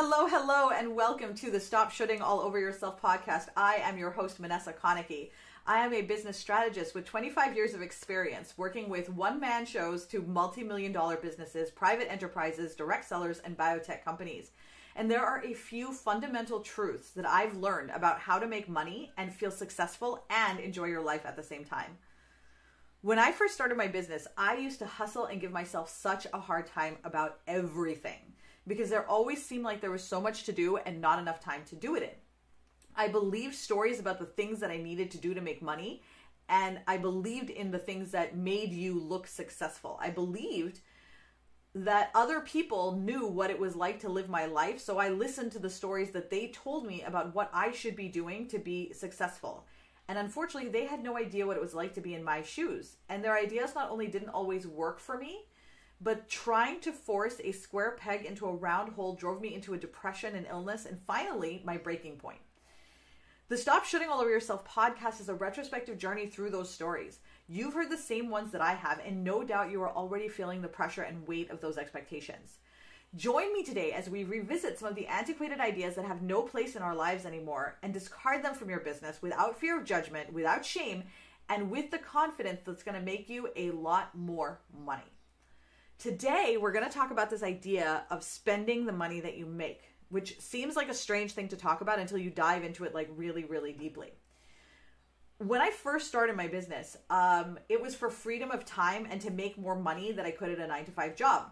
Hello, hello, and welcome to the Stop Shoulding All Over Yourself podcast. I am your host, Minessa Konecky. I am a business strategist with 25 years of experience working with one man shows to multi million dollar businesses, private enterprises, direct sellers, and biotech companies. And there are a few fundamental truths that I've learned about how to make money and feel successful and enjoy your life at the same time. When I first started my business, I used to hustle and give myself such a hard time about everything because there always seemed like there was so much to do and not enough time to do it in. I believed stories about the things that I needed to do to make money, and I believed in the things that made you look successful. I believed that other people knew what it was like to live my life, so I listened to the stories that they told me about what I should be doing to be successful. And unfortunately, they had no idea what it was like to be in my shoes. And their ideas not only didn't always work for me, but trying to force a square peg into a round hole drove me into a depression and illness, and finally, my breaking point. The Stop Shoulding All Over Yourself podcast is a retrospective journey through those stories. You've heard the same ones that I have, and no doubt you are already feeling the pressure and weight of those expectations. Join me today as we revisit some of the antiquated ideas that have no place in our lives anymore and discard them from your business without fear of judgment, without shame, and with the confidence that's going to make you a lot more money. Today, we're going to talk about this idea of spending the money that you make, which seems like a strange thing to talk about until you dive into it like really, really deeply. When I first started my business, um, it was for freedom of time and to make more money that I could at a nine to five job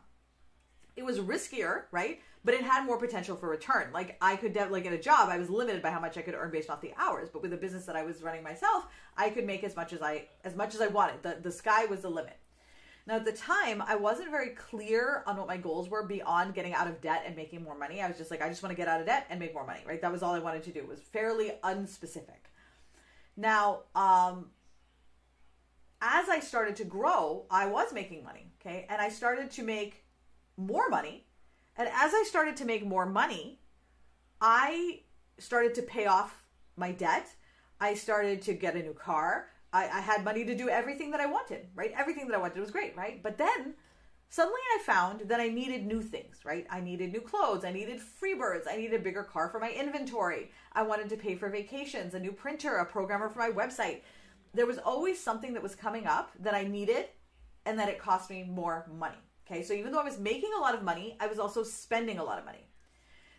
it was riskier, right? But it had more potential for return. Like I could like get a job, I was limited by how much I could earn based off the hours. But with a business that I was running myself, I could make as much as I as much as I wanted. The the sky was the limit. Now at the time, I wasn't very clear on what my goals were beyond getting out of debt and making more money. I was just like, I just want to get out of debt and make more money, right? That was all I wanted to do. It was fairly unspecific. Now, um, as I started to grow, I was making money, okay? And I started to make more money. And as I started to make more money, I started to pay off my debt. I started to get a new car. I, I, had money to do everything that I wanted, right? Everything that I wanted was great, right? But then suddenly I found that I needed new things, right? I needed new clothes. I needed Freebirds. I needed a bigger car for my inventory. I wanted to pay for vacations, a new printer, a programmer for my website. There was always something that was coming up that I needed and that it cost me more money. Okay, so even though I was making a lot of money, I was also spending a lot of money.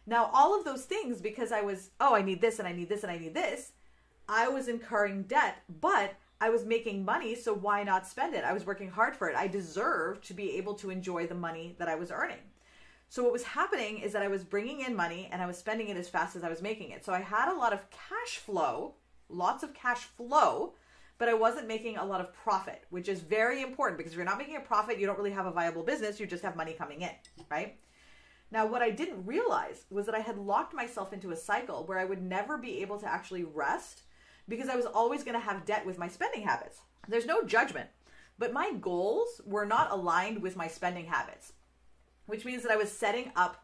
Now, all of those things, because I was, oh, I need this and I need this and I need this, I was incurring debt, but I was making money, so why not spend it? I was working hard for it. I deserved to be able to enjoy the money that I was earning. So, what was happening is that I was bringing in money and I was spending it as fast as I was making it. So, I had a lot of cash flow, lots of cash flow but I wasn't making a lot of profit, which is very important because if you're not making a profit, you don't really have a viable business. You just have money coming in, right? Now, what I didn't realize was that I had locked myself into a cycle where I would never be able to actually rest because I was always going to have debt with my spending habits. There's no judgment, but my goals were not aligned with my spending habits, which means that I was setting up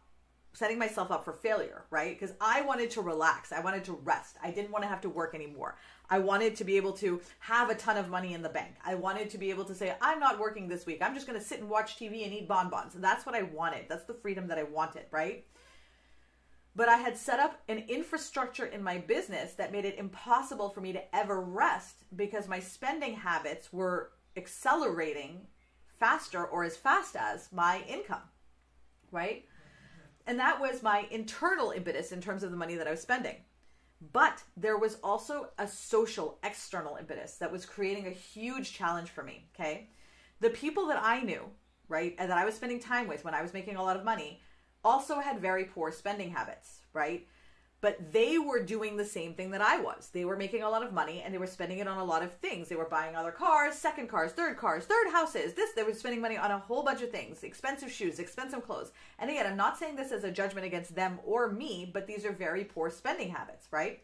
setting myself up for failure, right? Because I wanted to relax. I wanted to rest. I didn't want to have to work anymore. I wanted to be able to have a ton of money in the bank. I wanted to be able to say, I'm not working this week. I'm just going to sit and watch TV and eat bonbons. And That's what I wanted. That's the freedom that I wanted, right? But I had set up an infrastructure in my business that made it impossible for me to ever rest because my spending habits were accelerating faster or as fast as my income, right? And that was my internal impetus in terms of the money that I was spending. But there was also a social external impetus that was creating a huge challenge for me. Okay. The people that I knew, right, and that I was spending time with when I was making a lot of money also had very poor spending habits, right? but they were doing the same thing that I was. They were making a lot of money and they were spending it on a lot of things. They were buying other cars, second cars, third cars, third houses. This they were spending money on a whole bunch of things, expensive shoes, expensive clothes. And again, I'm not saying this as a judgment against them or me, but these are very poor spending habits, right?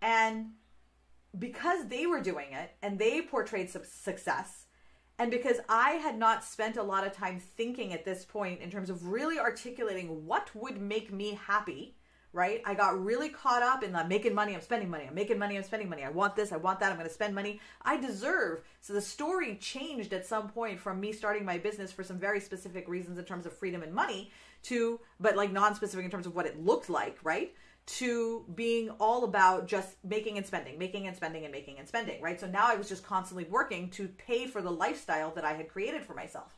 And because they were doing it and they portrayed success, and because I had not spent a lot of time thinking at this point in terms of really articulating what would make me happy, right? I got really caught up in the making money, I'm spending money, I'm making money, I'm spending money. I want this, I want that, I'm going to spend money. I deserve. So the story changed at some point from me starting my business for some very specific reasons in terms of freedom and money to, but like non specific in terms of what it looked like, right? To being all about just making and spending, making and spending, and making and spending, right? So now I was just constantly working to pay for the lifestyle that I had created for myself.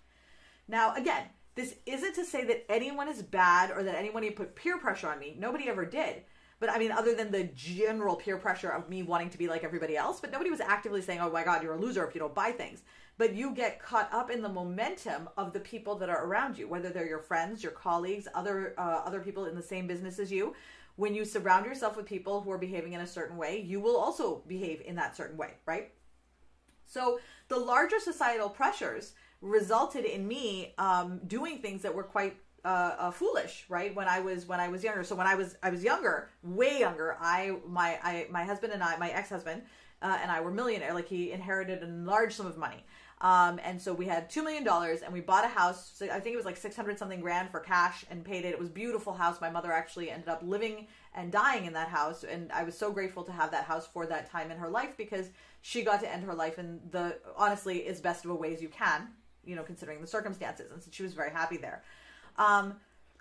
Now, again, this isn't to say that anyone is bad or that anyone put peer pressure on me. Nobody ever did. But I mean, other than the general peer pressure of me wanting to be like everybody else, but nobody was actively saying, oh my God, you're a loser if you don't buy things. But you get caught up in the momentum of the people that are around you, whether they're your friends, your colleagues, other uh, other people in the same business as you. When you surround yourself with people who are behaving in a certain way, you will also behave in that certain way, right? So the larger societal pressures resulted in me um, doing things that were quite uh, uh, foolish, right? When I was when I was younger. So when I was I was younger, way younger. I my I my husband and I, my ex husband uh, and I were millionaire. Like he inherited a large sum of money. Um, and so we had two million dollars, and we bought a house. So I think it was like six hundred something grand for cash, and paid it. It was beautiful house. My mother actually ended up living and dying in that house, and I was so grateful to have that house for that time in her life because she got to end her life in the honestly as best of a ways you can you know, considering the circumstances. And so she was very happy there. Um,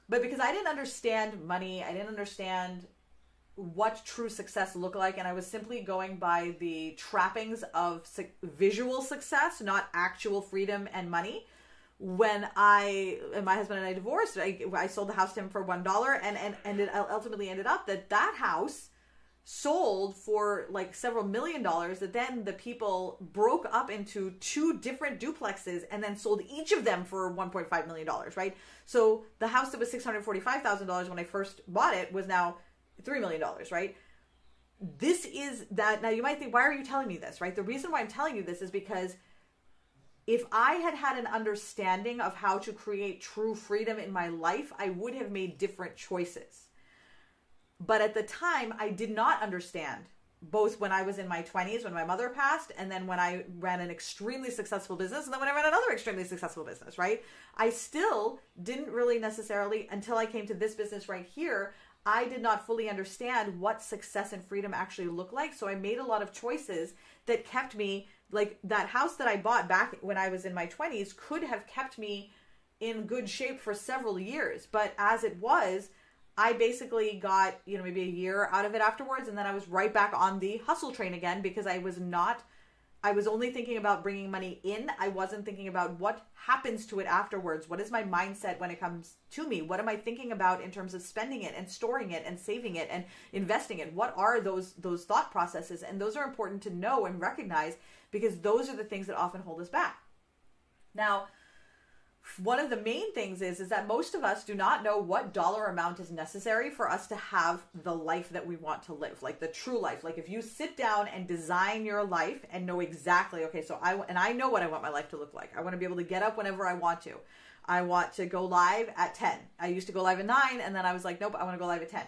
but because I didn't understand money, I didn't understand what true success looked like, and I was simply going by the trappings of su- visual success, not actual freedom and money. When I and my husband and I divorced, I, I sold the house to him for one dollar, and and and it uh, ultimately ended up that that house sold for like several million dollars that then the people broke up into two different duplexes and then sold each of them for 1.5 million dollars right so the house that was $645,000 when I first bought it was now 3 million dollars right? This is that now you might think why are you telling me this right? The reason why I'm telling you this is because if I had had an understanding of how to create true freedom in my life I would have made different choices. But at the time, I did not understand both when I was in my 20s when my mother passed and then when I ran an extremely successful business and then when I ran another extremely successful business, right? I still didn't really necessarily until I came to this business right here, I did not fully understand what success and freedom actually look like. So I made a lot of choices that kept me like that house that I bought back when I was in my 20s could have kept me in good shape for several years, but as it was, I basically got, you know, maybe a year out of it afterwards. And then I was right back on the hustle train again because I was not, I was only thinking about bringing money in. I wasn't thinking about what happens to it afterwards. What is my mindset when it comes to me? What am I thinking about in terms of spending it and storing it and saving it and investing it? What are those, those thought processes? And those are important to know and recognize because those are the things that often hold us back. Now, one of the main things is is that most of us do not know what dollar amount is necessary for us to have the life that we want to live like the true life. Like if you sit down and design your life and know exactly okay so i and i know what i want my life to look like. I want to be able to get up whenever i want to. I want to go live at 10 i used to go live at 9 and then i was like nope i want to go live at 10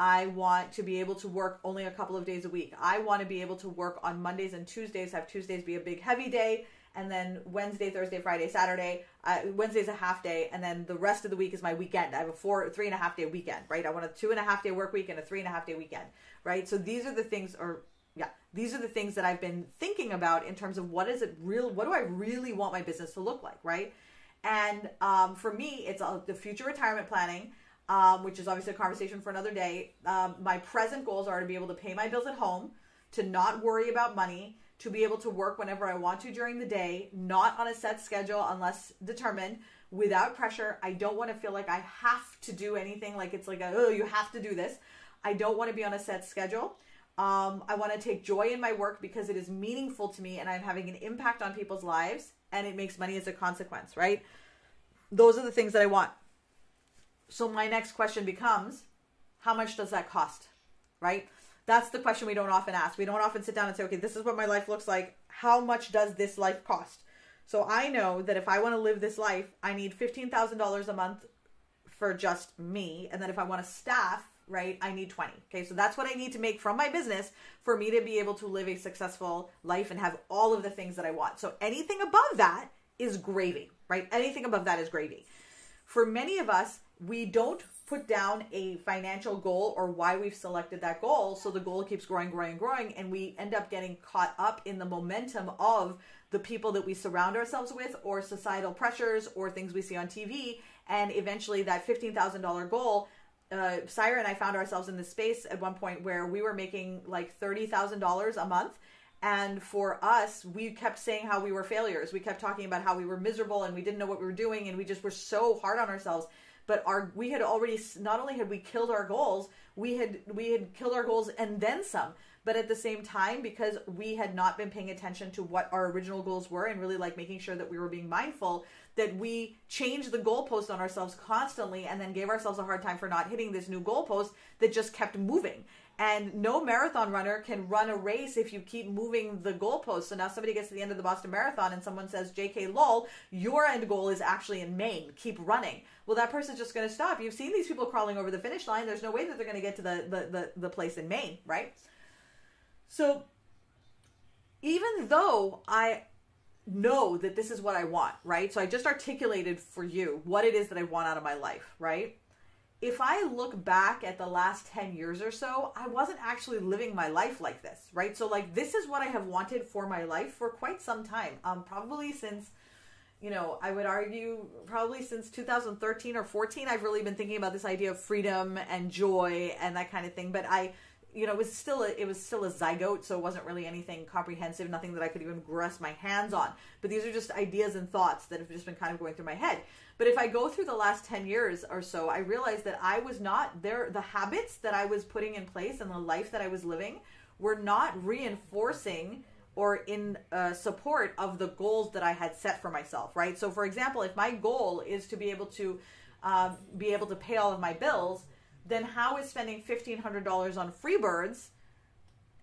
I want to be able to work only a couple of days a week. I want to be able to work on Mondays and Tuesdays, have Tuesdays be a big heavy day, and then Wednesday, Thursday, Friday, Saturday. Uh, Wednesday's a half day, and then the rest of the week is my weekend. I have a four, three and a half day weekend, right? I want a two and a half day work week and a three and a half day weekend, right? So these are the things, or yeah, these are the things that I've been thinking about in terms of what is it real, what do I really want my business to look like, right? And um, for me, it's uh, the future retirement planning. Um, which is obviously a conversation for another day. Um, my present goals are to be able to pay my bills at home, to not worry about money, to be able to work whenever I want to during the day, not on a set schedule unless determined, without pressure. I don't want to feel like I have to do anything, like it's like, a, oh, you have to do this. I don't want to be on a set schedule. Um, I want to take joy in my work because it is meaningful to me and I'm having an impact on people's lives and it makes money as a consequence, right? Those are the things that I want. So my next question becomes how much does that cost, right? That's the question we don't often ask. We don't often sit down and say, okay, this is what my life looks like. How much does this life cost? So I know that if I want to live this life, I need $15,000 a month for just me. And then if I want to staff, right, I need 20. Okay. So that's what I need to make from my business for me to be able to live a successful life and have all of the things that I want. So anything above that is gravy, right? Anything above that is gravy. For many of us, we don't put down a financial goal or why we've selected that goal. So the goal keeps growing, growing, growing, and we end up getting caught up in the momentum of the people that we surround ourselves with, or societal pressures, or things we see on TV. And eventually, that $15,000 goal uh, Syra and I found ourselves in this space at one point where we were making like $30,000 a month. And for us, we kept saying how we were failures. We kept talking about how we were miserable and we didn't know what we were doing. And we just were so hard on ourselves but our we had already not only had we killed our goals we had we had killed our goals and then some. But at the same time because we had not been paying attention to what our original goals were and really like making sure that we were being mindful that we changed the goalpost on ourselves constantly and then gave ourselves a hard time for not hitting this new goalpost that just kept moving and no marathon runner can run a race if you keep moving the goalpost. So now somebody gets to the end of the Boston Marathon and someone says, JK lol, your end goal is actually in Maine. Keep running. Well, that person's just going to stop. You've seen these people crawling over the finish line. There's no way that they're going to get to the, the, the, the place in Maine, right? So even though I know that this is what I want, right? So I just articulated for you what it is that I want out of my life, right? If I look back at the last 10 years or so, I wasn't actually living my life like this, right? So, like, this is what I have wanted for my life for quite some time. Um, probably since, you know, I would argue probably since 2013 or 14, I've really been thinking about this idea of freedom and joy and that kind of thing. But I, you know, it was still a, it was still a zygote, so it wasn't really anything comprehensive, nothing that I could even grasp my hands on. But these are just ideas and thoughts that have just been kind of going through my head. But if I go through the last 10 years or so, I realized that I was not there, the habits that I was putting in place and the life that I was living were not reinforcing or in uh, support of the goals that I had set for myself, right? So, for example, if my goal is to be able to uh, be able to pay all of my bills, then how is spending $1,500 on Freebirds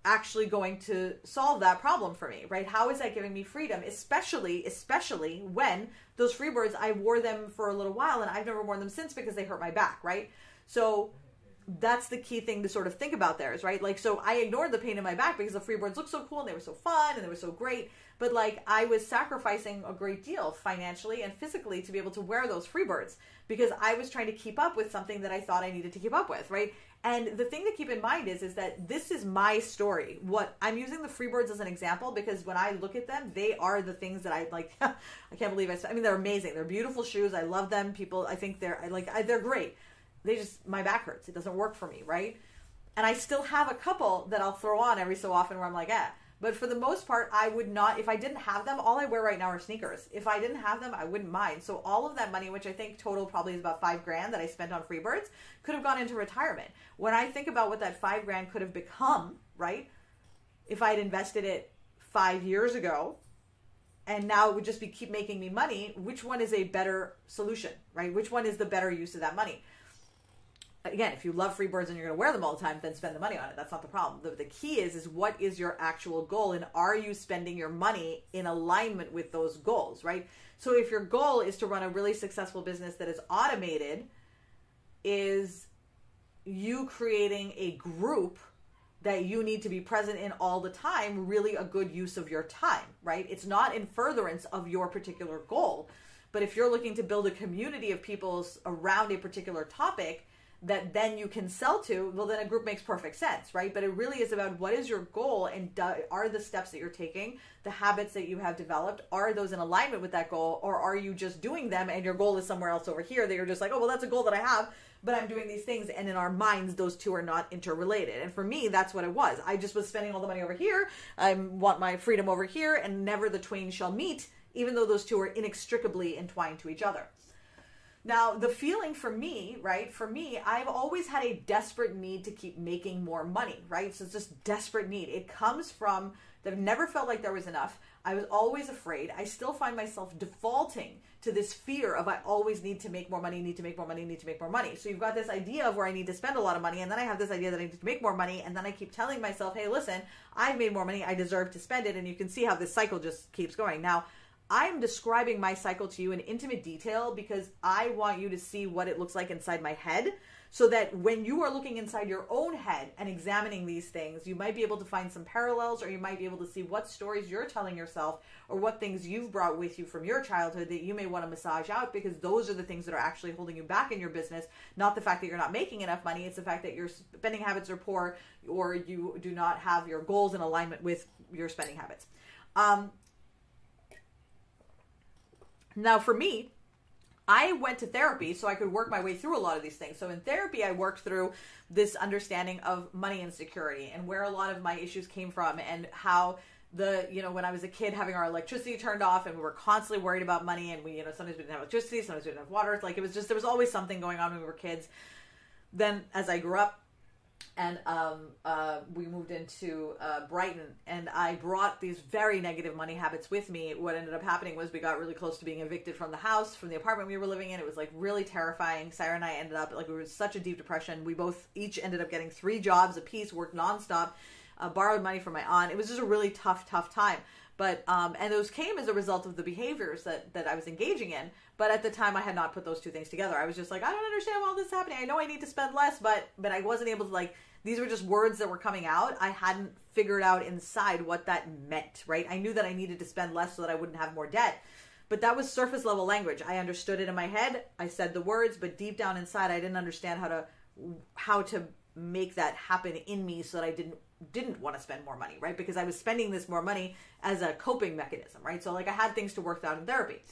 actually going to solve that problem for me, right? How is that giving me freedom? Especially, especially when those Freebirds, I wore them for a little while and I've never worn them since because they hurt my back, right? So that's the key thing to sort of think about there is right like so i ignored the pain in my back because the freebirds looked so cool and they were so fun and they were so great but like i was sacrificing a great deal financially and physically to be able to wear those freebirds because i was trying to keep up with something that i thought i needed to keep up with right and the thing to keep in mind is is that this is my story what i'm using the freebirds as an example because when i look at them they are the things that i like i can't believe i i mean they're amazing they're beautiful shoes i love them people i think they're I like I, they're great they just my back hurts. It doesn't work for me, right? And I still have a couple that I'll throw on every so often where I'm like, eh. But for the most part, I would not. If I didn't have them, all I wear right now are sneakers. If I didn't have them, I wouldn't mind. So all of that money, which I think total probably is about five grand that I spent on Freebirds, could have gone into retirement. When I think about what that five grand could have become, right? If I had invested it five years ago, and now it would just be keep making me money. Which one is a better solution, right? Which one is the better use of that money? Again, if you love free birds and you're going to wear them all the time, then spend the money on it. That's not the problem. The, the key is is what is your actual goal, and are you spending your money in alignment with those goals, right? So if your goal is to run a really successful business that is automated, is you creating a group that you need to be present in all the time really a good use of your time, right? It's not in furtherance of your particular goal. But if you're looking to build a community of people around a particular topic, that then you can sell to, well, then a group makes perfect sense, right? But it really is about what is your goal and do, are the steps that you're taking, the habits that you have developed, are those in alignment with that goal, or are you just doing them and your goal is somewhere else over here that you're just like, oh, well, that's a goal that I have, but I'm doing these things, and in our minds, those two are not interrelated. And for me, that's what it was. I just was spending all the money over here. I want my freedom over here, and never the twain shall meet, even though those two are inextricably entwined to each other. Now, the feeling for me, right? For me, I've always had a desperate need to keep making more money, right? So it's just desperate need. It comes from that I've never felt like there was enough. I was always afraid. I still find myself defaulting to this fear of I always need to make more money, need to make more money, need to make more money. So you've got this idea of where I need to spend a lot of money, and then I have this idea that I need to make more money, and then I keep telling myself, hey, listen, I've made more money, I deserve to spend it, and you can see how this cycle just keeps going. Now, I'm describing my cycle to you in intimate detail because I want you to see what it looks like inside my head. so that when you are looking inside your own head and examining these things, you might be able to find some parallels or you might be able to see what stories you're telling yourself or what things you've brought with you from your childhood that you may want to massage out because those are the things that are actually holding you back in your business, not the fact that you're not making enough money, it's the fact that your spending habits are poor or you do not have your goals in alignment with your spending habits. Um, now, for me, I went to therapy so I could work my way through a lot of these things. So in therapy, I worked through this understanding of money insecurity and where a lot of my issues came from and how the you know when I was a kid having our electricity turned off and we were constantly worried about money and we you know sometimes we didn't have electricity, sometimes we didn't have water. It's like it was just there was always something going on when we were kids. Then as I grew up, and um, uh, we moved into uh, Brighton, and I brought these very negative money habits with me. What ended up happening was we got really close to being evicted from the house, from the apartment we were living in. It was like really terrifying. Sarah and I ended up like we were such a deep depression. We both each ended up getting three jobs apiece, worked nonstop, uh, borrowed money from my aunt. It was just a really tough, tough time. But um, and those came as a result of the behaviors that that I was engaging in. But at the time, I had not put those two things together. I was just like, I don't understand why all this is happening. I know I need to spend less, but but I wasn't able to like. These were just words that were coming out. I hadn't figured out inside what that meant. Right? I knew that I needed to spend less so that I wouldn't have more debt. But that was surface level language. I understood it in my head. I said the words, but deep down inside, I didn't understand how to how to make that happen in me so that I didn't didn't want to spend more money, right? Because I was spending this more money as a coping mechanism, right? So like I had things to work out in therapy.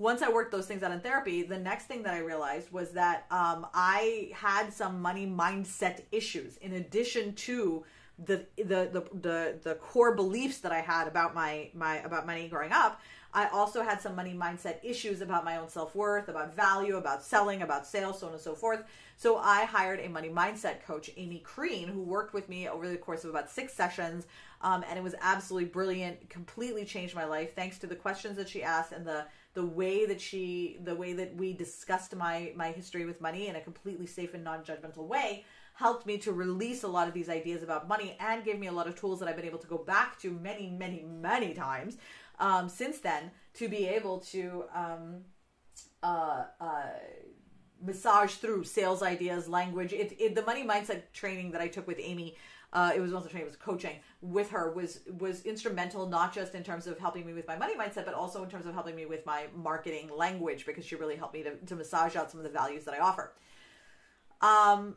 Once I worked those things out in therapy, the next thing that I realized was that um, I had some money mindset issues in addition to the, the the the the core beliefs that I had about my my about money growing up. I also had some money mindset issues about my own self worth, about value, about selling, about sales, so on and so forth. So I hired a money mindset coach, Amy Crean, who worked with me over the course of about six sessions. Um, and it was absolutely brilliant, completely changed my life thanks to the questions that she asked and the the way that she the way that we discussed my my history with money in a completely safe and non-judgmental way helped me to release a lot of these ideas about money and gave me a lot of tools that I've been able to go back to many, many, many times um, since then to be able to um, uh, uh, massage through sales ideas, language. It, it, the money mindset training that I took with Amy, uh, it was also training, it was coaching with her was was instrumental not just in terms of helping me with my money mindset, but also in terms of helping me with my marketing language because she really helped me to, to massage out some of the values that I offer. Um,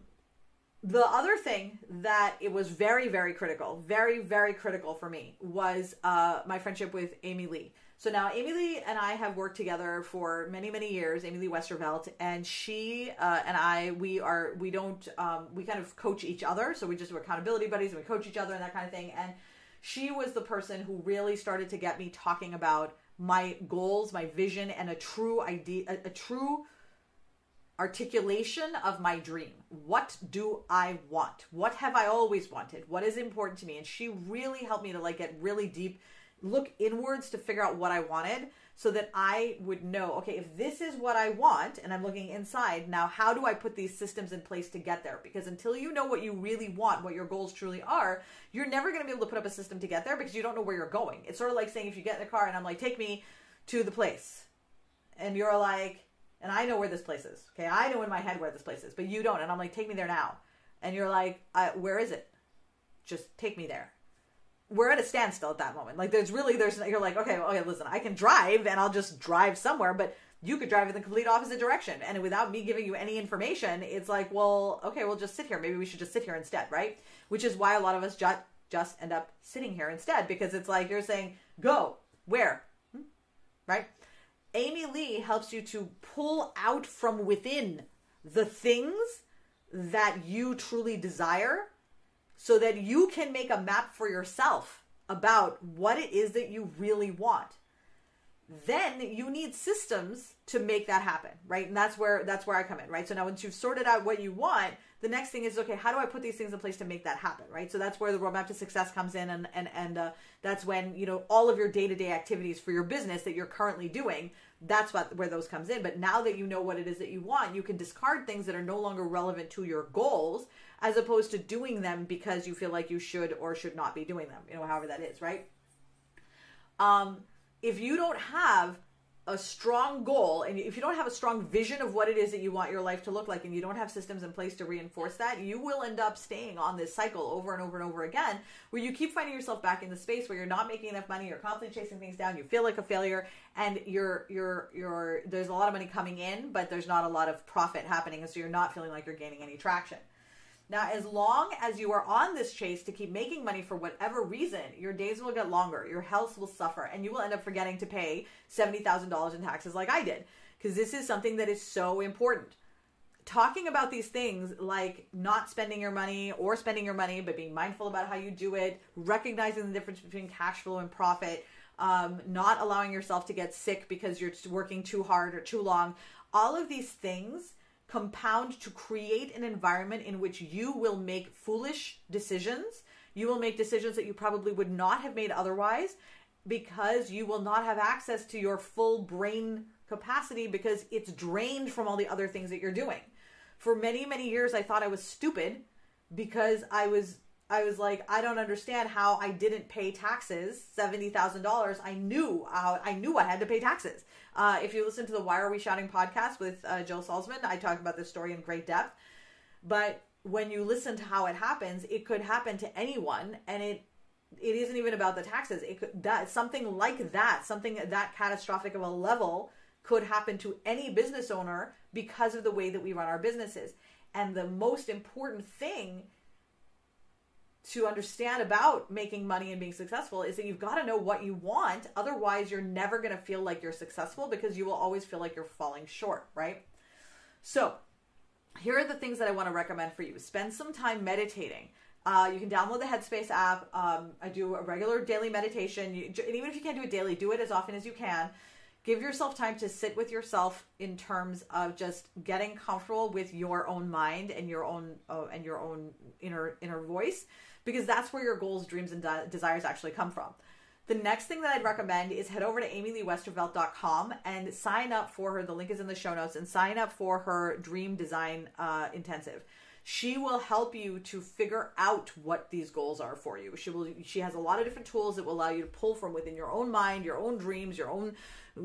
the other thing that it was very very critical, very very critical for me was uh, my friendship with Amy Lee. So now Amy Lee and I have worked together for many, many years. Amy Lee Westervelt and she uh, and I, we are, we don't, um, we kind of coach each other. So we just do accountability buddies and we coach each other and that kind of thing. And she was the person who really started to get me talking about my goals, my vision, and a true idea, a, a true articulation of my dream. What do I want? What have I always wanted? What is important to me? And she really helped me to like get really deep look inwards to figure out what I wanted so that I would know, okay, if this is what I want and I'm looking inside, now how do I put these systems in place to get there? Because until you know what you really want, what your goals truly are, you're never going to be able to put up a system to get there because you don't know where you're going. It's sort of like saying if you get in a car and I'm like, take me to the place. And you're like, and I know where this place is. Okay, I know in my head where this place is, but you don't. And I'm like, take me there now. And you're like, where is it? Just take me there we're at a standstill at that moment. Like there's really there's you're like okay okay listen I can drive and I'll just drive somewhere, but you could drive in the complete opposite direction. And without me giving you any information it's like well okay we'll just sit here. Maybe we should just sit here instead right? Which is why a lot of us just just end up sitting here instead because it's like you're saying go where? Hmm? right? Amy lee helps you to pull out from within the things that you truly desire so that you can make a map for yourself about what it is that you really want. Then you need systems to make that happen right? And that's where that's where i come in right? So now once you've sorted out what you want the next thing is okay how do i put these things in place to make that happen right so that's where the roadmap to success comes in and and and uh, that's when you know all of your day-to-day activities for your business that you're currently doing that's what where those comes in but now that you know what it is that you want you can discard things that are no longer relevant to your goals as opposed to doing them because you feel like you should or should not be doing them, you know, however that is, right? Um, if you don't have a strong goal and if you don't have a strong vision of what it is that you want your life to look like and you don't have systems in place to reinforce that you will end up staying on this cycle over and over and over again where you keep finding yourself back in the space where you're not making enough money you're constantly chasing things down you feel like a failure and you're you're you're there's a lot of money coming in but there's not a lot of profit happening and so you're not feeling like you're gaining any traction now, as long as you are on this chase to keep making money for whatever reason, your days will get longer, your health will suffer, and you will end up forgetting to pay $70,000 in taxes like I did. Because this is something that is so important. Talking about these things like not spending your money or spending your money, but being mindful about how you do it, recognizing the difference between cash flow and profit, um, not allowing yourself to get sick because you're working too hard or too long, all of these things compound to create an environment in which you will make foolish decisions. You will make decisions that you probably would not have made otherwise because you will not have access to your full brain capacity because it's drained from all the other things that you're doing. For many, many years, I thought I was stupid because I was I was like, I don't understand how I didn't pay taxes, seventy thousand dollars. I knew uh, I knew I had to pay taxes. Uh, if you listen to the Why Are We Shouting podcast with uh, Jill Salzman, I talk about this story in great depth. But when you listen to how it happens, it could happen to anyone, and it it isn't even about the taxes. It could that something like that, something that catastrophic of a level could happen to any business owner because of the way that we run our businesses. And the most important thing to understand about making money and being successful is that you've got to know what you want. Otherwise, you're never going to feel like you're successful because you will always feel like you're falling short, right? So, here are the things that I want to recommend for you. Spend some time meditating. Uh, you can download the Headspace app. Um, I do a regular daily meditation. You, and even if you can't do it daily, do it as often as you can. Give yourself time to sit with yourself in terms of just getting comfortable with your own mind and your own uh, and your own inner inner voice because that's where your goals, dreams, and de- desires actually come from. The next thing that I'd recommend is head over to amyleewestervelt.com and sign up for her. The link is in the show notes and sign up for her Dream Design uh, Intensive. She will help you to figure out what these goals are for you. She will. She has a lot of different tools that will allow you to pull from within your own mind, your own dreams, your own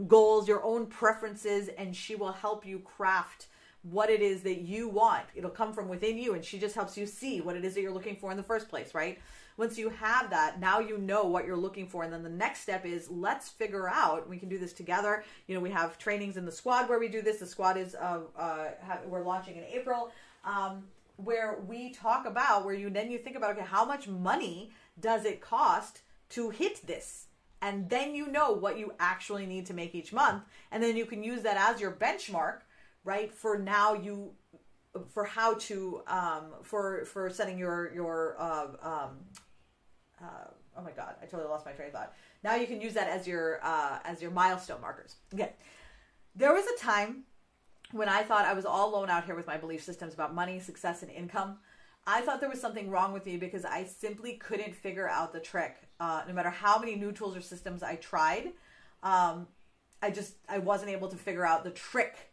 goals, your own preferences, and she will help you craft what it is that you want. It'll come from within you, and she just helps you see what it is that you're looking for in the first place, right? Once you have that, now you know what you're looking for. And then the next step is let's figure out, we can do this together. You know, we have trainings in the squad where we do this. The squad is, uh, uh, we're launching in April, um, where we talk about, where you then you think about, okay, how much money does it cost to hit this? And then you know what you actually need to make each month. And then you can use that as your benchmark right? For now, you for how to um, for for setting your your uh, um, uh, oh my god, I totally lost my train of thought. Now you can use that as your uh, as your milestone markers. Okay, there was a time when I thought I was all alone out here with my belief systems about money, success, and income. I thought there was something wrong with me because I simply couldn't figure out the trick. Uh, no matter how many new tools or systems I tried, um, I just I wasn't able to figure out the trick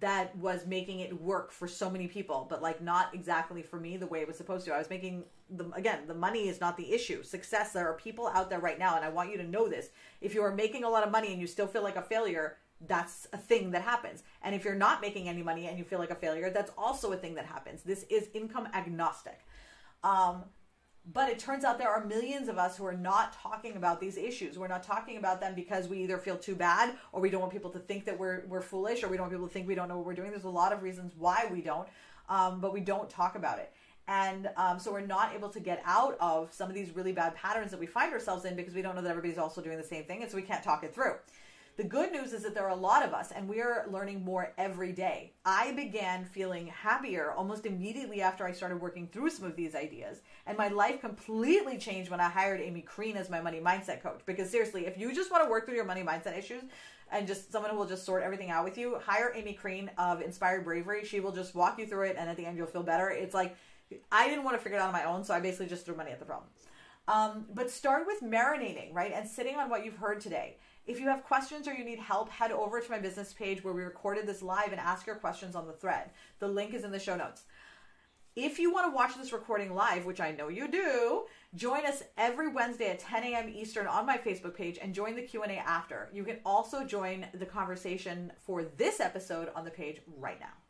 that was making it work for so many people, but like not exactly for me the way it was supposed to. I was making the again, the money is not the issue. Success, there are people out there right now, and I want you to know this. If you are making a lot of money and you still feel like a failure, that's a thing that happens. And if you're not making any money and you feel like a failure, that's also a thing that happens. This is income agnostic. Um, but it turns out there are millions of us who are not talking about these issues. We're not talking about them because we either feel too bad or we don't want people to think that we're, we're foolish or we don't want people to think we don't know what we're doing. There's a lot of reasons why we don't, um, but we don't talk about it. And um, so we're not able to get out of some of these really bad patterns that we find ourselves in because we don't know that everybody's also doing the same thing. And so we can't talk it through. The good news is that there are a lot of us, and we're learning more every day. I began feeling happier almost immediately after I started working through some of these ideas, and my life completely changed when I hired Amy Crean as my money mindset coach. Because seriously, if you just want to work through your money mindset issues, and just someone who will just sort everything out with you, hire Amy Crean of Inspired Bravery. She will just walk you through it, and at the end, you'll feel better. It's like I didn't want to figure it out on my own, so I basically just threw money at the problem. Um, but start with marinating, right? And sitting on what you've heard today. If you have questions or you need help, head over to my business page where we recorded this live and ask your questions on the thread. The link is in the show notes. If you want to watch this recording live, which I know you do, join us every Wednesday at 10 a.m. Eastern on my Facebook page and join the Q&A after. You can also join the conversation for this episode on the page right now.